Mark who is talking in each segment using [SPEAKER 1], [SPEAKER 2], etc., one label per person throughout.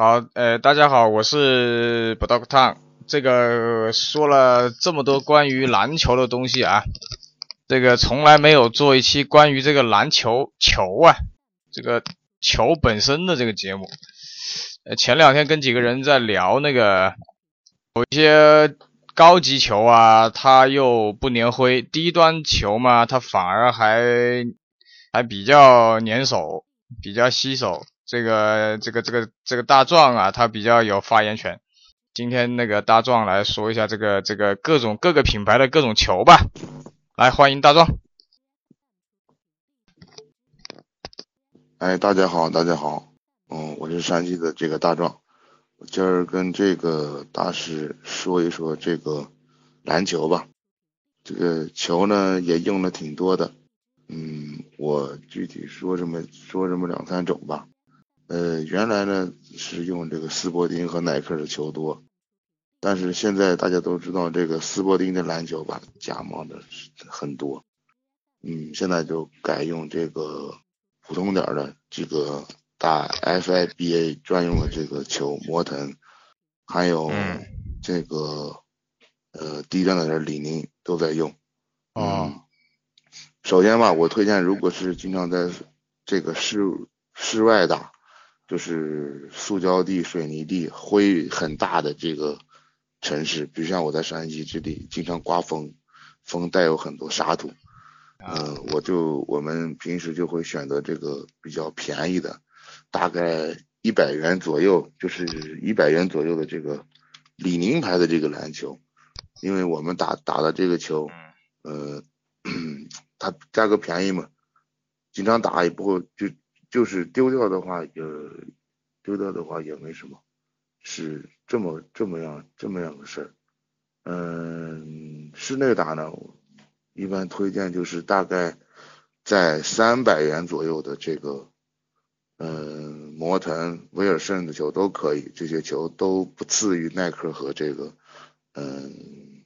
[SPEAKER 1] 好，呃，大家好，我是 b d o g t o n。这个说了这么多关于篮球的东西啊，这个从来没有做一期关于这个篮球球啊，这个球本身的这个节目。呃，前两天跟几个人在聊那个，有一些高级球啊，它又不粘灰；低端球嘛，它反而还还比较粘手，比较吸手。这个这个这个这个大壮啊，他比较有发言权。今天那个大壮来说一下这个这个各种各个品牌的各种球吧。来，欢迎大壮。
[SPEAKER 2] 哎，大家好，大家好。嗯，我是山西的这个大壮。我今儿跟这个大师说一说这个篮球吧。这个球呢也用的挺多的。嗯，我具体说这么说这么两三种吧。呃，原来呢是用这个斯伯丁和耐克的球多，但是现在大家都知道这个斯伯丁的篮球吧，假冒的很多，嗯，现在就改用这个普通点的这个打 FIBA 专用的这个球，魔腾，还有这个呃低端的李宁都在用。
[SPEAKER 1] 啊，
[SPEAKER 2] 首先吧，我推荐如果是经常在这个室室外打。就是塑胶地、水泥地、灰很大的这个城市，比如像我在山西这里，经常刮风，风带有很多沙土，嗯，我就我们平时就会选择这个比较便宜的，大概一百元左右，就是一百元左右的这个李宁牌的这个篮球，因为我们打打的这个球，呃，它价格便宜嘛，经常打也不会就。就是丢掉的话，也丢掉的话也没什么，是这么这么样这么样的事儿。嗯，室内打呢，一般推荐就是大概在三百元左右的这个，嗯，摩腾、威尔逊的球都可以，这些球都不次于耐克和这个，嗯，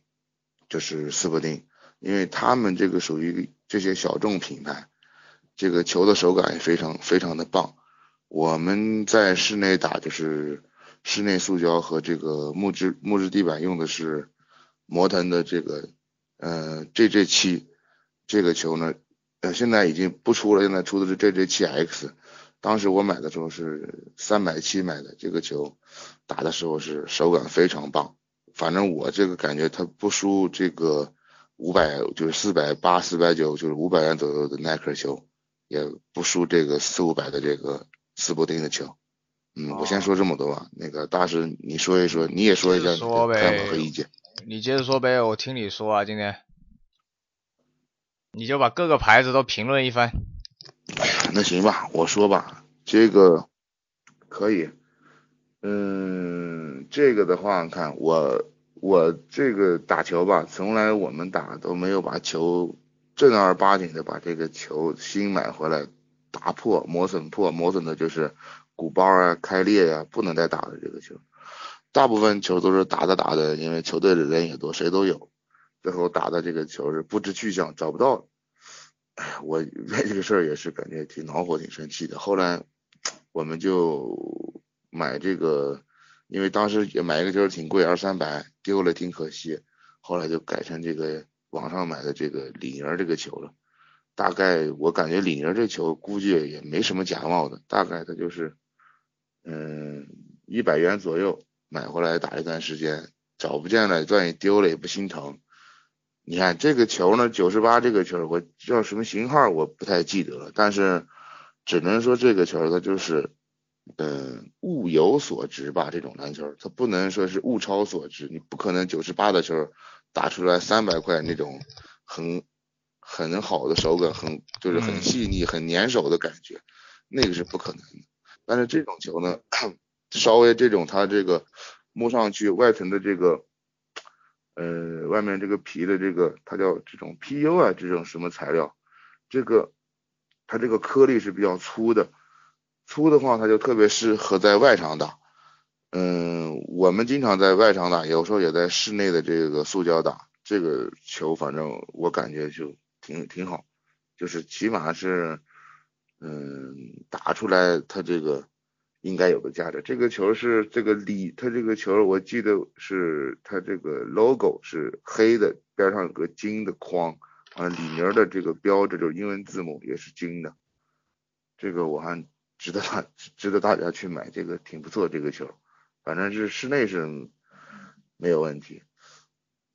[SPEAKER 2] 就是斯伯丁，因为他们这个属于这些小众品牌。这个球的手感也非常非常的棒。我们在室内打就是室内塑胶和这个木质木质地板用的是摩腾的这个呃 JJ 七这个球呢呃现在已经不出了，现在出的是 JJ 七 X。当时我买的时候是三百七买的这个球，打的时候是手感非常棒。反正我这个感觉它不输这个五百就是四百八四百九就是五百元左右的耐克球。也不输这个四五百的这个斯伯丁的球，嗯，我先说这么多吧。那个大师，你说一说，你也说一下看法和意见。
[SPEAKER 1] 你接着说呗，我听你说啊，今天，你就把各个牌子都评论一番。
[SPEAKER 2] 那行吧，我说吧，这个可以，嗯，这个的话，看我我这个打球吧，从来我们打都没有把球。正儿八经的把这个球新买回来打破磨损破磨损的就是鼓包啊开裂呀不能再打了这个球，大部分球都是打着打着，因为球队的人也多谁都有，最后打的这个球是不知去向找不到，哎，我为这个事儿也是感觉挺恼火挺生气的。后来我们就买这个，因为当时也买一个球挺贵二三百丢了挺可惜，后来就改成这个。网上买的这个李宁这个球了，大概我感觉李宁这球估计也没什么假冒的，大概它就是，嗯，一百元左右买回来打一段时间，找不见了，万一丢了也不心疼。你看这个球呢，九十八这个球，我叫什么型号我不太记得了，但是只能说这个球它就是，嗯，物有所值吧，这种篮球它不能说是物超所值，你不可能九十八的球。打出来三百块那种很很好的手感，很就是很细腻、很粘手的感觉，那个是不可能的。但是这种球呢，稍微这种它这个摸上去外层的这个呃外面这个皮的这个它叫这种 PU 啊，这种什么材料，这个它这个颗粒是比较粗的，粗的话它就特别适合在外场打。嗯，我们经常在外场打，有时候也在室内的这个塑胶打。这个球反正我感觉就挺挺好，就是起码是，嗯，打出来它这个应该有的价值。这个球是这个里，它这个球我记得是它这个 logo 是黑的，边上有个金的框，啊里面的这个标志就是英文字母也是金的。这个我还值得大值得大家去买，这个挺不错这个球，反正是室内是没有问题。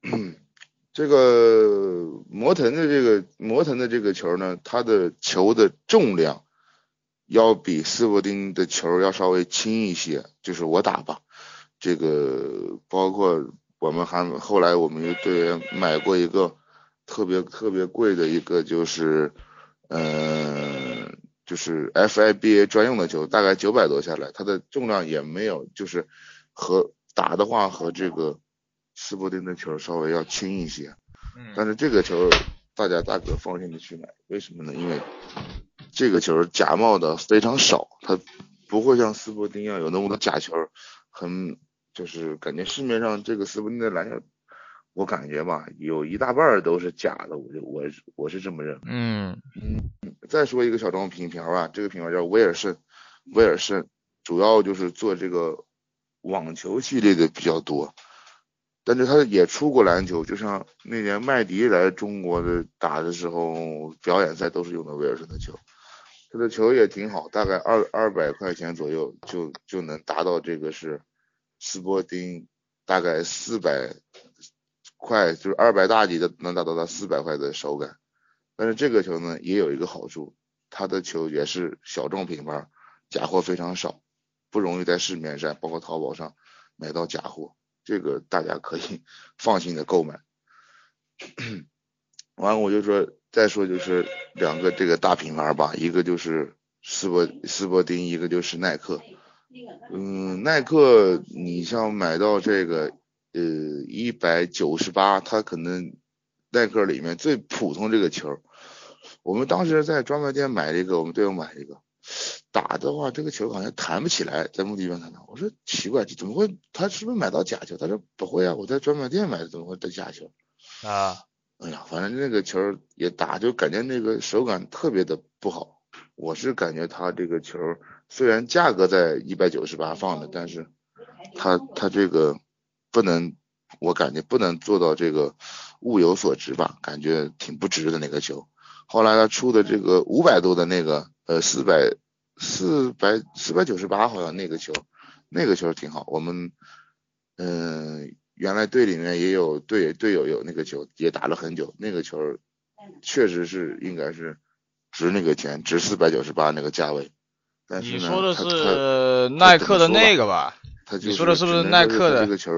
[SPEAKER 2] 这个魔腾的这个魔腾的这个球呢，它的球的重量要比斯伯丁的球要稍微轻一些，就是我打吧。这个包括我们还后来我们又对买过一个特别特别贵的一个，就是嗯，就是 FIBA 专用的球，大概九百多下来，它的重量也没有，就是和打的话和这个。斯伯丁的球稍微要轻一些，但是这个球大家大可放心的去买，为什么呢？因为这个球假冒的非常少，它不会像斯伯丁一样有那么多假球，很就是感觉市面上这个斯伯丁的篮球，我感觉吧，有一大半都是假的，我就我我是这么认为。
[SPEAKER 1] 嗯
[SPEAKER 2] 嗯，再说一个小众品牌吧，这个品牌叫威尔逊，威尔逊主要就是做这个网球系列的比较多。但是他也出过篮球，就像那年麦迪来中国的打的时候，表演赛都是用的威尔逊的球，他的球也挺好，大概二二百块钱左右就就能达到这个是斯波丁大概四百块，就是二百大几的能达到到四百块的手感。但是这个球呢也有一个好处，他的球也是小众品牌，假货非常少，不容易在市面上包括淘宝上买到假货。这个大家可以 放心的购买。完，我就说，再说就是两个这个大品牌吧，一个就是斯伯斯伯丁，一个就是耐克。嗯，耐克，你像买到这个呃一百九十八，它可能耐克里面最普通这个球，我们当时在专卖店买了一个，我们队友买了一个。打的话，这个球好像弹不起来，在木地板弹。我说奇怪，怎么会？他是不是买到假球？他说不会啊，我在专卖店买的，怎么会得假球？
[SPEAKER 1] 啊，
[SPEAKER 2] 哎呀，反正那个球也打，就感觉那个手感特别的不好。我是感觉他这个球虽然价格在一百九十八放的，但是他他这个不能，我感觉不能做到这个物有所值吧，感觉挺不值的那个球。后来他出的这个五百多的那个，呃，四百。四百四百九十八，好像那个球，那个球挺好。我们嗯，原来队里面也有队队友有那个球，也打了很久。那个球确实是应该是值那个钱，值四百九十八那个价位。但是
[SPEAKER 1] 你说的是耐克的那个吧？你说的是不是耐克的
[SPEAKER 2] 这个球？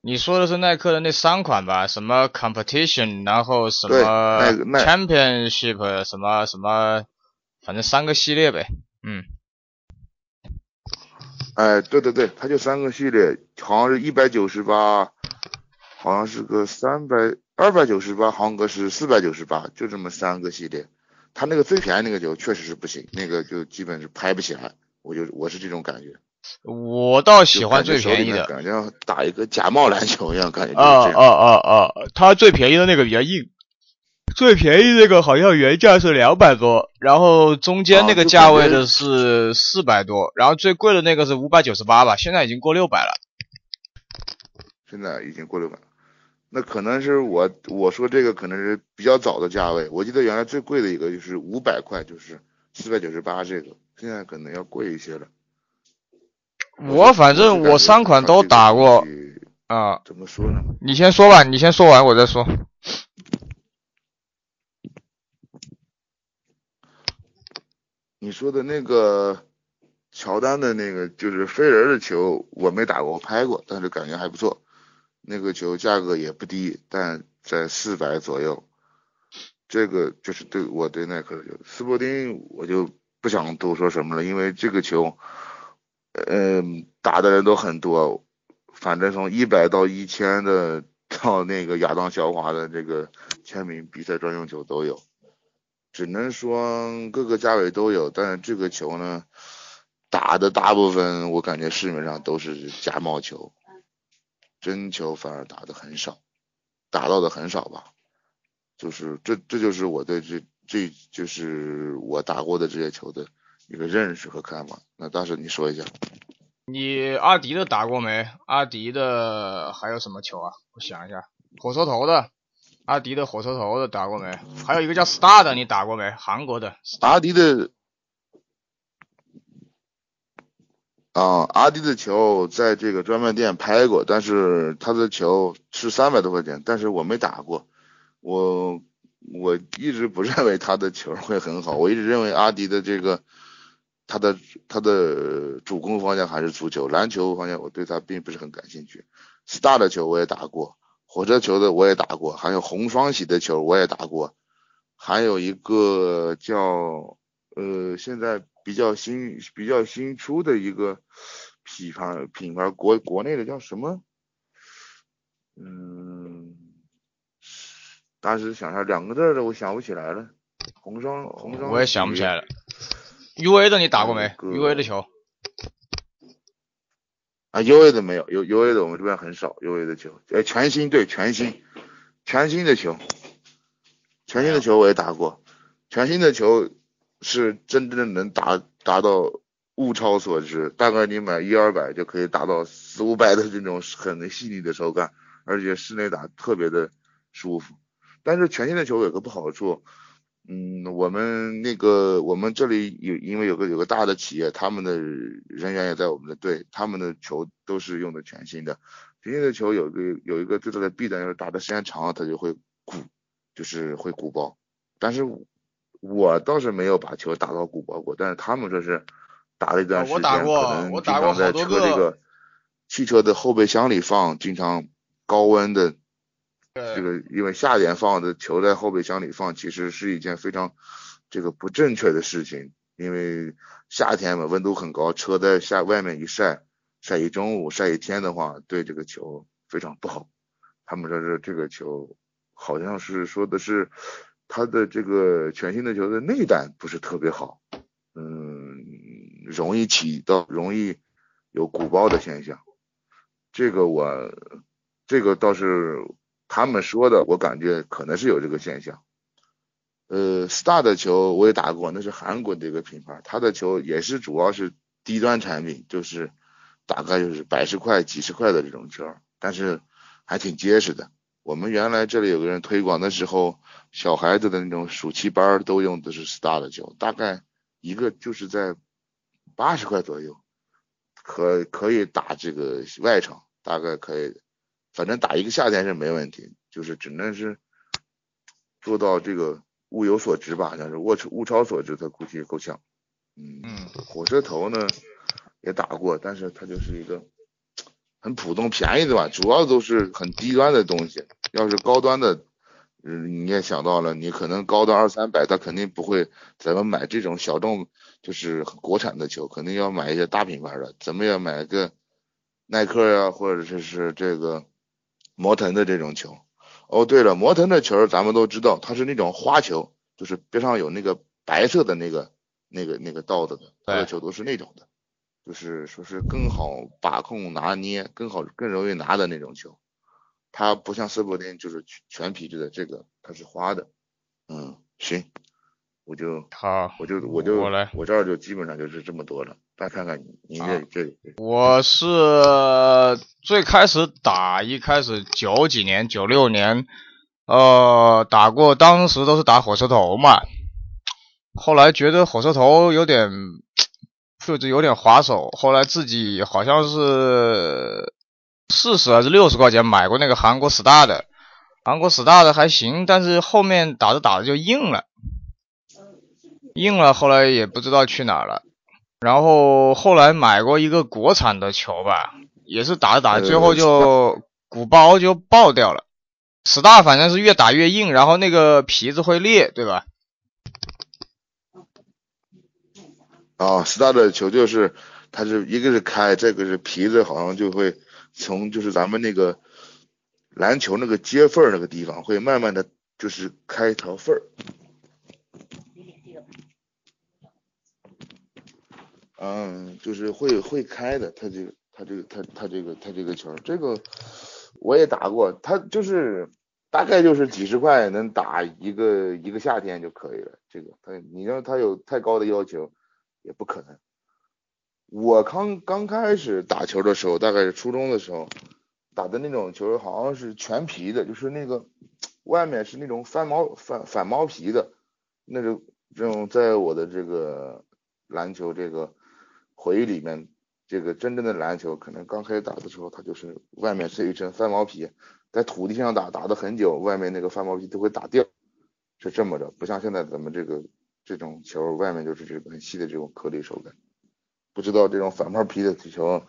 [SPEAKER 1] 你说的是耐克的那三款吧？什么 competition，然后什么 championship，什么什么？反正三个系列呗，嗯，
[SPEAKER 2] 哎，对对对，它就三个系列，好像是一百九十八，好像是个三百二百九十八，好像个是四百九十八，就这么三个系列。它那个最便宜那个就确实是不行，那个就基本是拍不起来，我就我是这种感觉。
[SPEAKER 1] 我倒喜欢最便宜的，
[SPEAKER 2] 感觉像打一个假冒篮球一样，感觉。
[SPEAKER 1] 啊啊啊啊！它最便宜的那个比较硬。最便宜那个好像原价是两百多，然后中间那个价位的是四百多，然后最贵的那个是五百九十八吧，现在已经过六百了。
[SPEAKER 2] 现在已经过六百，那可能是我我说这个可能是比较早的价位，我记得原来最贵的一个就是五百块，就是四百九十八这个，现在可能要贵一些了。
[SPEAKER 1] 我反正我三款都打过啊。
[SPEAKER 2] 怎么说呢？
[SPEAKER 1] 你先说吧，你先说完我再说。
[SPEAKER 2] 你说的那个乔丹的那个就是飞人的球，我没打过，我拍过，但是感觉还不错。那个球价格也不低，但在四百左右。这个就是对我对耐克的球，斯伯丁我就不想多说什么了，因为这个球，嗯，打的人都很多，反正从一百到一千的，到那个亚当肖华的这个签名比赛专用球都有。只能说各个价位都有，但是这个球呢，打的大部分我感觉市面上都是假冒球，真球反而打的很少，打到的很少吧。就是这这就是我对这这就是我打过的这些球的一个认识和看法。那大师你说一下，
[SPEAKER 1] 你阿迪的打过没？阿迪的还有什么球啊？我想一下，火车头的，阿迪的火车头的打过没？还有一个叫 Star 的，你打过没？韩国的。
[SPEAKER 2] 阿迪的。啊，阿迪的球在这个专卖店拍过，但是他的球是三百多块钱，但是我没打过。我我一直不认为他的球会很好，我一直认为阿迪的这个他的他的主攻方向还是足球，篮球方向我对他并不是很感兴趣。Star 的球我也打过，火车球的我也打过，还有红双喜的球我也打过，还有一个叫呃现在。比较新、比较新出的一个品牌，品牌国国内的叫什么？嗯，当时想下两个字的，我想不起来了。红双红双，
[SPEAKER 1] 我也想不起来了。U A 的你打过没？U A 的球？
[SPEAKER 2] 啊，U A 的没有，U U A 的我们这边很少，U A 的球，哎，全新对全新，全新的球，全新的球我也打过，全新的球。是真正的能达达到物超所值，大概你买一二百就可以达到四五百的这种很细腻的手感，而且室内打特别的舒服。但是全新的球有个不好处，嗯，我们那个我们这里有因为有个有个大的企业，他们的人员也在我们的队，他们的球都是用的全新的。全新的球有个有一个最大的弊端，就是打的时间长了它就会鼓，就是会鼓包。但是。我倒是没有把球打到鼓包过，但是他们说是打了一段时间，可能经常在车这个汽车的后备箱里放，经常高温的这个，因为夏天放的球在后备箱里放，其实是一件非常这个不正确的事情，因为夏天嘛温度很高，车在下外面一晒，晒一中午晒一天的话，对这个球非常不好。他们说是这个球好像是说的是。它的这个全新的球的内胆不是特别好，嗯，容易起到容易有鼓包的现象，这个我这个倒是他们说的，我感觉可能是有这个现象。呃，Star 的球我也打过，那是韩国的一个品牌，它的球也是主要是低端产品，就是大概就是百十块、几十块的这种球，但是还挺结实的。我们原来这里有个人推广的时候，小孩子的那种暑期班都用的是 Star 的球，大概一个就是在八十块左右，可可以打这个外场，大概可以，反正打一个夏天是没问题，就是只能是做到这个物有所值吧，像是物物超所值，他估计够呛。嗯，火车头呢也打过，但是它就是一个。很普通便宜的吧，主要都是很低端的东西。要是高端的，嗯，你也想到了，你可能高端二三百，他肯定不会咱们买这种小众，就是国产的球，肯定要买一些大品牌的。怎么也买个耐克呀，或者说是这个摩腾的这种球。哦，对了，摩腾的球咱们都知道，它是那种花球，就是边上有那个白色的那个那个那个道子的，它的球都是那种的。就是说是更好把控拿捏，更好更容易拿的那种球，它不像斯伯丁就是全皮质的，这个它是花的。嗯，行，我就
[SPEAKER 1] 好，
[SPEAKER 2] 我就我就
[SPEAKER 1] 我来，
[SPEAKER 2] 我这儿就基本上就是这么多了。再看看你，你这这，
[SPEAKER 1] 我是最开始打，一开始九几年九六年，呃，打过，当时都是打火车头嘛，后来觉得火车头有点。就是有点滑手，后来自己好像是四十还是六十块钱买过那个韩国 Star 的，韩国 Star 的还行，但是后面打着打着就硬了，硬了，后来也不知道去哪了。然后后来买过一个国产的球吧，也是打着打着最后就鼓包就爆掉了。Star 反正是越打越硬，然后那个皮子会裂，对吧？
[SPEAKER 2] 啊，star 的球就是，它是一个是开，这个是皮子，好像就会从就是咱们那个篮球那个接缝那个地方，会慢慢的就是开一条缝儿。嗯，就是会会开的，它这个它这个它它这个它这个球，这个我也打过，它就是大概就是几十块能打一个一个夏天就可以了。这个它你要它有太高的要求。也不可能。我刚刚开始打球的时候，大概是初中的时候打的那种球，好像是全皮的，就是那个外面是那种翻毛反反毛皮的那种这种，在我的这个篮球这个回忆里面，这个真正的篮球可能刚开始打的时候，它就是外面是一层翻毛皮，在土地上打打的很久，外面那个翻毛皮都会打掉，是这么着，不像现在咱们这个这种球外面就是这个很细的这种颗粒手感。不知道这种反毛皮的球，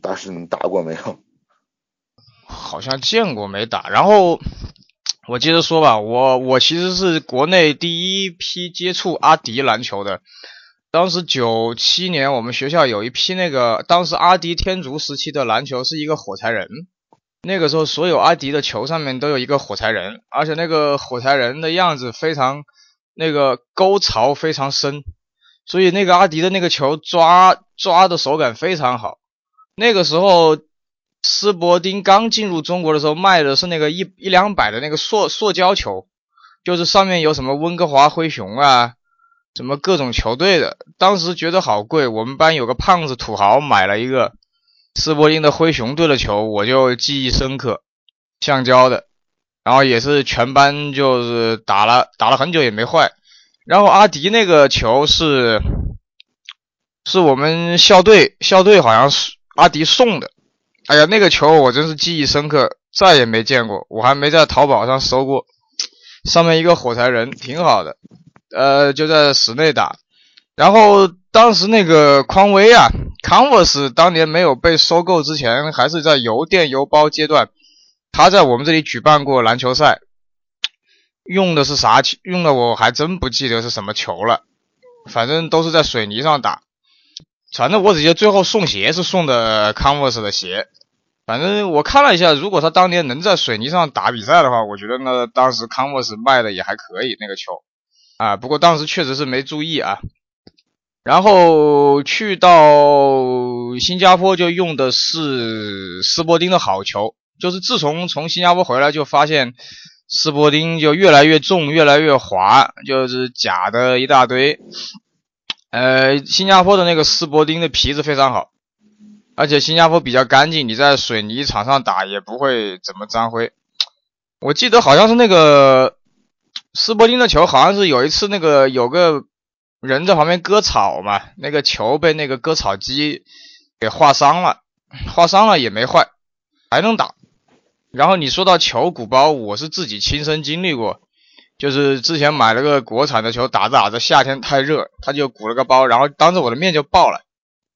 [SPEAKER 2] 大师你打过没有？
[SPEAKER 1] 好像见过没打。然后我接着说吧，我我其实是国内第一批接触阿迪篮球的。当时九七年，我们学校有一批那个，当时阿迪天竺时期的篮球是一个火柴人。那个时候，所有阿迪的球上面都有一个火柴人，而且那个火柴人的样子非常，那个沟槽非常深。所以那个阿迪的那个球抓抓的手感非常好。那个时候，斯伯丁刚进入中国的时候，卖的是那个一一两百的那个塑塑胶球，就是上面有什么温哥华灰熊啊，什么各种球队的。当时觉得好贵，我们班有个胖子土豪买了一个斯伯丁的灰熊队的球，我就记忆深刻，橡胶的，然后也是全班就是打了打了很久也没坏。然后阿迪那个球是，是我们校队校队好像是阿迪送的。哎呀，那个球我真是记忆深刻，再也没见过。我还没在淘宝上搜过，上面一个火柴人，挺好的。呃，就在室内打。然后当时那个匡威啊，Converse 当年没有被收购之前，还是在邮电邮包阶段，他在我们这里举办过篮球赛。用的是啥？用的我还真不记得是什么球了，反正都是在水泥上打。反正我只记得最后送鞋是送的 Converse 的鞋。反正我看了一下，如果他当年能在水泥上打比赛的话，我觉得那当时 Converse 卖的也还可以那个球啊。不过当时确实是没注意啊。然后去到新加坡就用的是斯伯丁的好球，就是自从从新加坡回来就发现。斯伯丁就越来越重，越来越滑，就是假的一大堆。呃，新加坡的那个斯伯丁的皮子非常好，而且新加坡比较干净，你在水泥场上打也不会怎么沾灰。我记得好像是那个斯伯丁的球，好像是有一次那个有个人在旁边割草嘛，那个球被那个割草机给划伤了，划伤了也没坏，还能打。然后你说到球鼓包，我是自己亲身经历过，就是之前买了个国产的球，打着打着夏天太热，他就鼓了个包，然后当着我的面就爆了，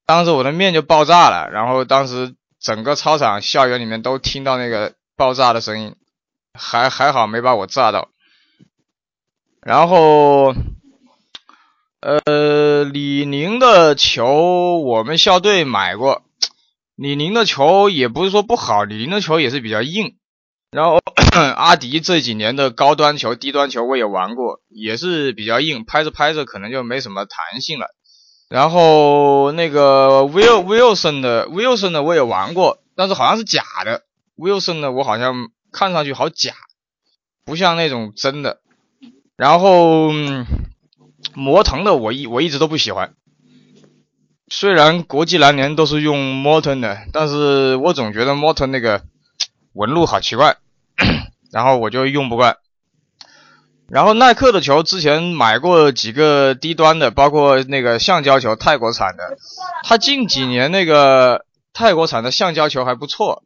[SPEAKER 1] 当着我的面就爆炸了，然后当时整个操场、校园里面都听到那个爆炸的声音，还还好没把我炸到。然后，呃，李宁的球我们校队买过。李宁的球也不是说不好，李宁的球也是比较硬。然后 阿迪这几年的高端球、低端球我也玩过，也是比较硬，拍着拍着可能就没什么弹性了。然后那个 Will Wilson 的 Wilson 的我也玩过，但是好像是假的。Wilson 的我好像看上去好假，不像那种真的。然后嗯魔腾的我一我一直都不喜欢。虽然国际篮联都是用 Morton 的，但是我总觉得 Morton 那个纹路好奇怪，然后我就用不惯。然后耐克的球之前买过几个低端的，包括那个橡胶球，泰国产的。它近几年那个泰国产的橡胶球还不错，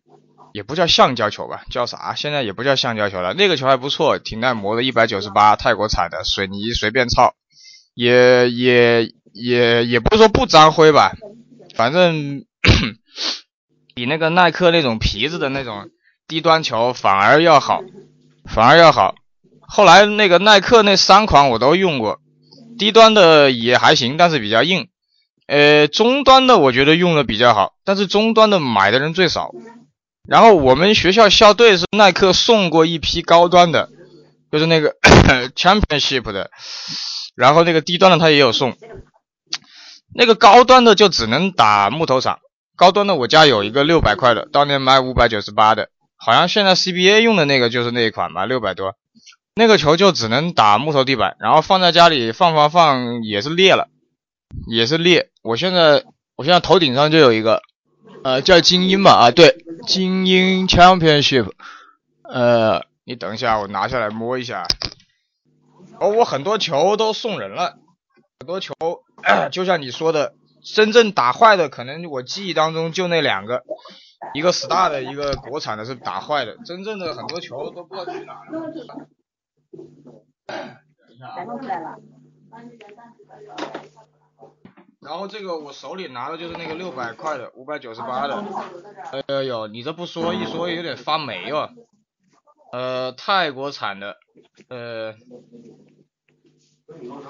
[SPEAKER 1] 也不叫橡胶球吧，叫啥？现在也不叫橡胶球了。那个球还不错，挺耐磨的，一百九十八，泰国产的，水泥随便操，也也。也也不是说不沾灰吧，反正 比那个耐克那种皮子的那种低端球反而要好，反而要好。后来那个耐克那三款我都用过，低端的也还行，但是比较硬。呃，中端的我觉得用的比较好，但是中端的买的人最少。然后我们学校校队是耐克送过一批高端的，就是那个 Championship 的，然后那个低端的他也有送。那个高端的就只能打木头场，高端的我家有一个六百块的，当年卖五百九十八的，好像现在 CBA 用的那个就是那一款吧，六百多，那个球就只能打木头地板，然后放在家里放放放也是裂了，也是裂。我现在我现在头顶上就有一个，呃，叫精英嘛，啊，对，精英 Championship。呃，你等一下，我拿下来摸一下。哦，我很多球都送人了，很多球，就像你说的，真正打坏的，可能我记忆当中就那两个，一个 Star 的，一个国产的是打坏的，真正的很多球都不知道去哪了。然后这个我手里拿的就是那个六百块的，五百九十八的。哎呦，你这不说一说有点发霉哦。呃，泰国产的，呃，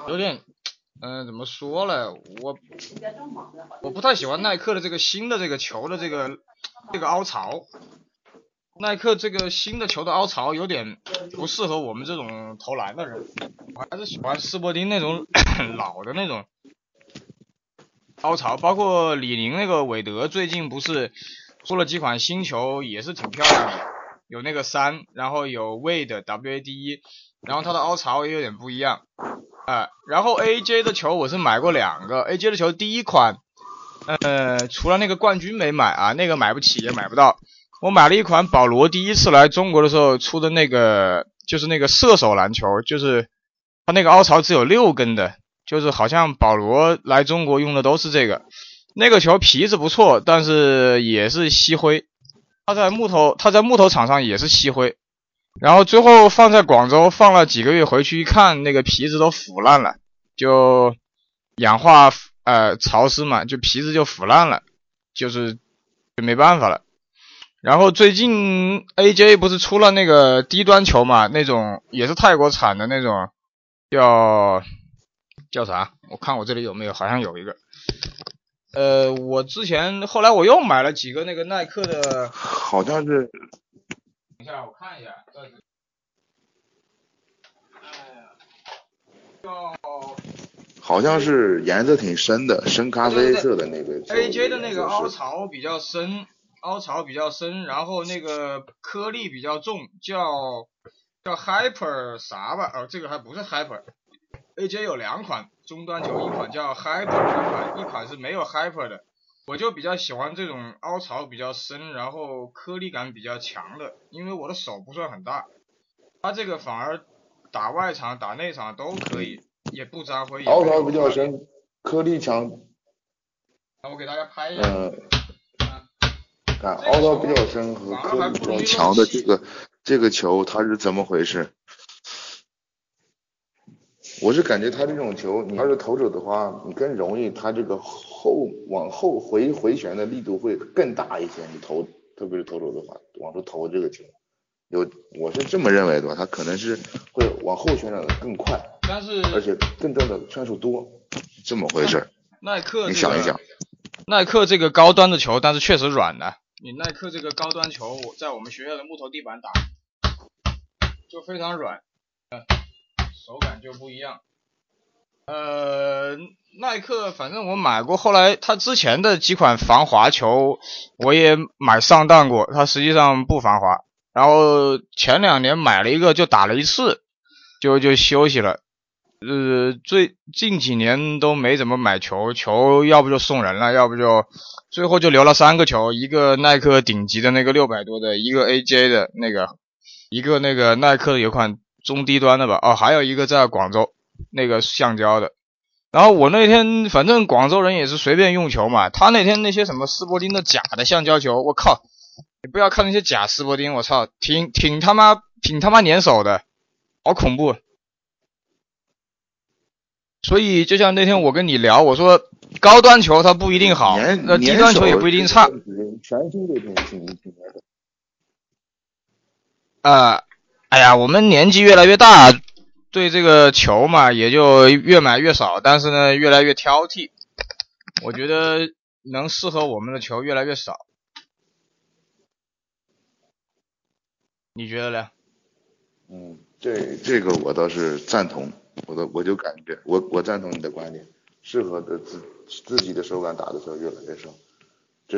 [SPEAKER 1] 有点，嗯，怎么说呢？我我不太喜欢耐克的这个新的这个球的这个这个凹槽。耐克这个新的球的凹槽有点不适合我们这种投篮的人，我还是喜欢斯伯丁那种 老的那种凹槽。包括李宁那个韦德最近不是出了几款新球，也是挺漂亮的，有那个三，然后有 Wade W A D E，然后它的凹槽也有点不一样啊。然后 A J 的球我是买过两个，A J 的球第一款，呃，除了那个冠军没买啊，那个买不起也买不到。我买了一款保罗第一次来中国的时候出的那个，就是那个射手篮球，就是它那个凹槽只有六根的，就是好像保罗来中国用的都是这个。那个球皮子不错，但是也是吸灰。它在木头，它在木头场上也是吸灰。然后最后放在广州放了几个月，回去一看，那个皮子都腐烂了，就氧化呃潮湿嘛，就皮子就腐烂了，就是就没办法了。然后最近 AJ 不是出了那个低端球嘛，那种也是泰国产的那种，叫叫啥？我看我这里有没有，好像有一个。呃，我之前后来我又买了几个那个耐克的，
[SPEAKER 2] 好像是。
[SPEAKER 1] 等一下，我看一下。哎呀，叫。
[SPEAKER 2] 好像是颜色挺深的，深咖啡色的那个。
[SPEAKER 1] AJ 的那个凹槽比较深。凹槽比较深，然后那个颗粒比较重，叫叫 Hyper 啥吧？哦，这个还不是 Hyper，AJ 有两款中端球，一款叫 Hyper，一款一款是没有 Hyper 的。我就比较喜欢这种凹槽比较深，然后颗粒感比较强的，因为我的手不算很大，它这个反而打外场打内场都可以，也不沾灰。
[SPEAKER 2] 凹槽比较深，颗粒强。
[SPEAKER 1] 那我给大家拍一下。
[SPEAKER 2] 看凹槽比较深和颗粒比较强的这个这个球它是怎么回事？我是感觉它这种球，你要是投手的话，你更容易它这个后往后回回旋的力度会更大一些。你投，特别是投手的话，往出投这个球，有我是这么认为的，它可能是会往后旋转的更快，
[SPEAKER 1] 但是
[SPEAKER 2] 而且更赚的圈数多，这么回事？
[SPEAKER 1] 耐克，
[SPEAKER 2] 你想一想，
[SPEAKER 1] 耐克这个高端的球，但是确实软的。你耐克这个高端球，我在我们学校的木头地板打，就非常软，嗯手感就不一样。呃，耐克反正我买过，后来它之前的几款防滑球我也买上当过，它实际上不防滑。然后前两年买了一个，就打了一次，就就休息了。呃，最近几年都没怎么买球，球要不就送人了，要不就最后就留了三个球，一个耐克顶级的那个六百多的，一个 AJ 的那个，一个那个耐克有款中低端的吧，哦，还有一个在广州那个橡胶的。然后我那天反正广州人也是随便用球嘛，他那天那些什么斯伯丁的假的橡胶球，我靠，你不要看那些假斯伯丁，我操，挺挺他妈挺他妈粘手的，好恐怖。所以，就像那天我跟你聊，我说高端球它不一定好，那低端球也不一定差。
[SPEAKER 2] 全新的挺挺挺的。
[SPEAKER 1] 啊，哎呀，我们年纪越来越大，对这个球嘛，也就越买越少，但是呢，越来越挑剔。我觉得能适合我们的球越来越少。你觉得呢？
[SPEAKER 2] 嗯，这这个我倒是赞同。我都我就感觉，我我赞同你的观点，适合的自自己的手感打的球越来越少。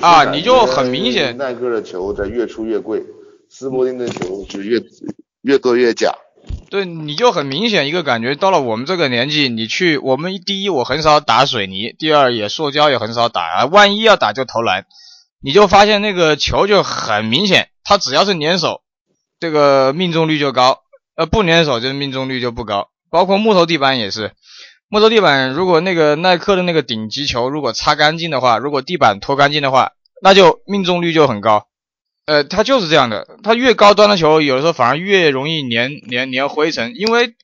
[SPEAKER 1] 啊，你就很明显，
[SPEAKER 2] 耐克的球在越出越贵，斯伯丁的球是越越做越假。
[SPEAKER 1] 对，你就很明显一个感觉，到了我们这个年纪，你去我们第一我很少打水泥，第二也塑胶也很少打啊，万一要打就投篮，你就发现那个球就很明显，它只要是粘手，这个命中率就高，呃不粘手就是命中率就不高，包括木头地板也是，木头地板如果那个耐克的那个顶级球如果擦干净的话，如果地板拖干净的话，那就命中率就很高。呃，它就是这样的，它越高端的球，有的时候反而越容易粘粘粘灰尘，因为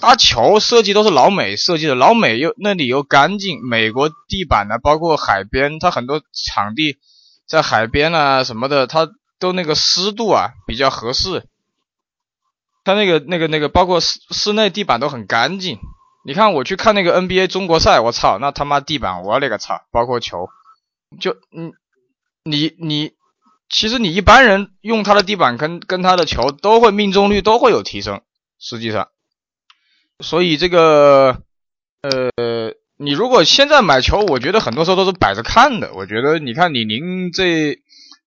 [SPEAKER 1] 它球设计都是老美设计的，老美又那里又干净，美国地板呢，包括海边，它很多场地在海边啊什么的，它都那个湿度啊比较合适，它那个那个那个包括室室内地板都很干净。你看我去看那个 NBA 中国赛，我操，那他妈地板我勒个操，包括球，就嗯，你你。其实你一般人用他的地板跟跟他的球都会命中率都会有提升，实际上，所以这个呃，你如果现在买球，我觉得很多时候都是摆着看的。我觉得你看李宁这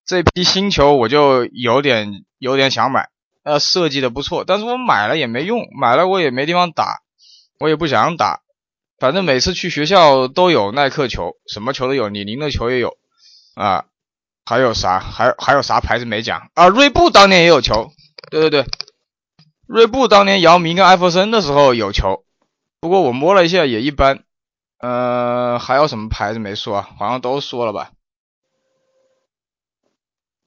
[SPEAKER 1] 这批新球，我就有点有点想买，呃，设计的不错，但是我买了也没用，买了我也没地方打，我也不想打，反正每次去学校都有耐克球，什么球都有，李宁的球也有啊。还有啥？还还有啥牌子没讲啊？锐步当年也有球，对对对，锐步当年姚明跟艾弗森的时候有球，不过我摸了一下也一般。呃，还有什么牌子没说啊？好像都说了吧？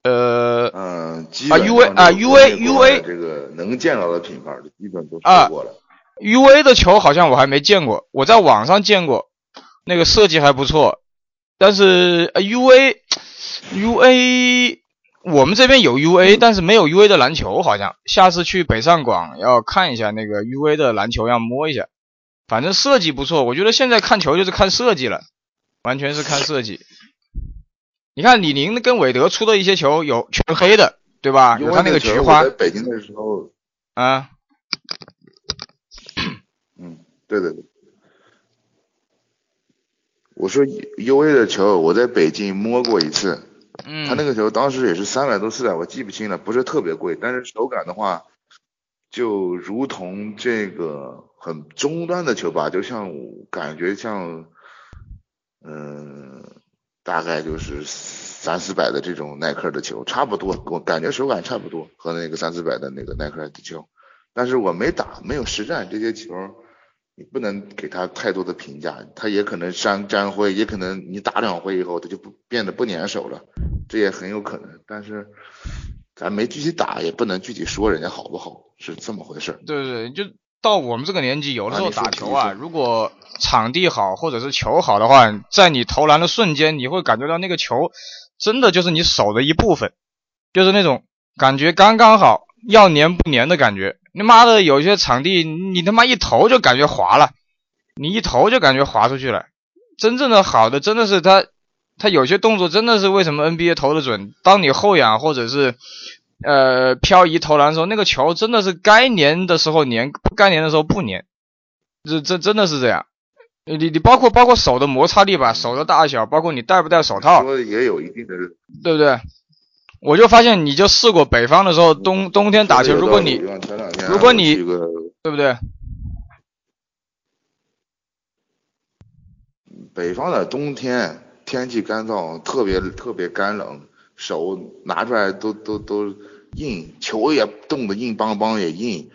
[SPEAKER 1] 呃，
[SPEAKER 2] 嗯，
[SPEAKER 1] 啊，U A 啊，U A U A
[SPEAKER 2] 这个能见到的品牌基本都说过了。
[SPEAKER 1] U A 的球好像我还没见过，我在网上见过，那个设计还不错，但是 U A。U A，我们这边有 U A，但是没有 U A 的篮球，好像下次去北上广要看一下那个 U A 的篮球，要摸一下。反正设计不错，我觉得现在看球就是看设计了，完全是看设计。你看李宁跟韦德出的一些球有全黑的，对吧？有他那个菊花。
[SPEAKER 2] 在北京的时候。
[SPEAKER 1] 啊。
[SPEAKER 2] 嗯，对对对。我说 U A 的球，我在北京摸过一次。
[SPEAKER 1] 嗯，
[SPEAKER 2] 他那个球当时也是三百多四百，我记不清了，不是特别贵，但是手感的话，就如同这个很中端的球吧，就像感觉像，嗯，大概就是三四百的这种耐克的球差不多，我感觉手感差不多和那个三四百的那个耐克的球，但是我没打，没有实战这些球。你不能给他太多的评价，他也可能沾沾灰，也可能你打两回以后他就不变得不粘手了，这也很有可能。但是咱没具体打，也不能具体说人家好不好，是这么回事。
[SPEAKER 1] 对对对，就到我们这个年纪，有的时候打球啊，如果场地好或者是球好的话，在你投篮的瞬间，你会感觉到那个球真的就是你手的一部分，就是那种感觉刚刚好，要粘不粘的感觉。你妈的，有些场地你他妈一投就感觉滑了，你一投就感觉滑出去了。真正的好的真的是他，他有些动作真的是为什么 NBA 投的准？当你后仰或者是呃漂移投篮的时候，那个球真的是该粘的时候粘，不该粘的时候不粘。这这真的是这样。你你包括包括手的摩擦力吧，手的大小，包括你戴不戴手套，
[SPEAKER 2] 也有一定的，
[SPEAKER 1] 对不对？我就发现，你就试过北方的时候，冬冬天打球，如果你，如果你，对不对？
[SPEAKER 2] 北方的冬天天气干燥，特别特别干冷，手拿出来都都都硬，球也冻得硬邦邦也硬，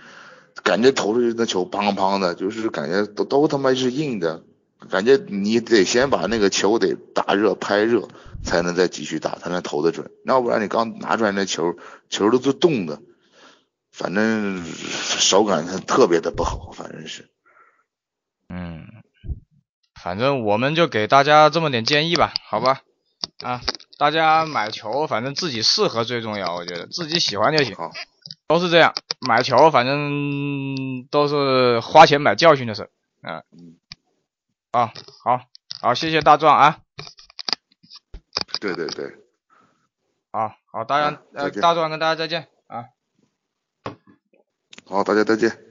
[SPEAKER 2] 感觉投出去那球邦邦的，就是感觉都都他妈是硬的。感觉你得先把那个球得打热拍热，才能再继续打，才能投得准。要不然你刚拿出来那球，球都是冻的，反正手感特别的不好，反正是。
[SPEAKER 1] 嗯，反正我们就给大家这么点建议吧，好吧？啊，大家买球反正自己适合最重要，我觉得自己喜欢就行。都是这样，买球反正都是花钱买教训的事。嗯。啊，好，好，谢谢大壮啊。
[SPEAKER 2] 对对对。
[SPEAKER 1] 啊，好，大家呃，大壮跟大家再见啊。
[SPEAKER 2] 好，大家再见。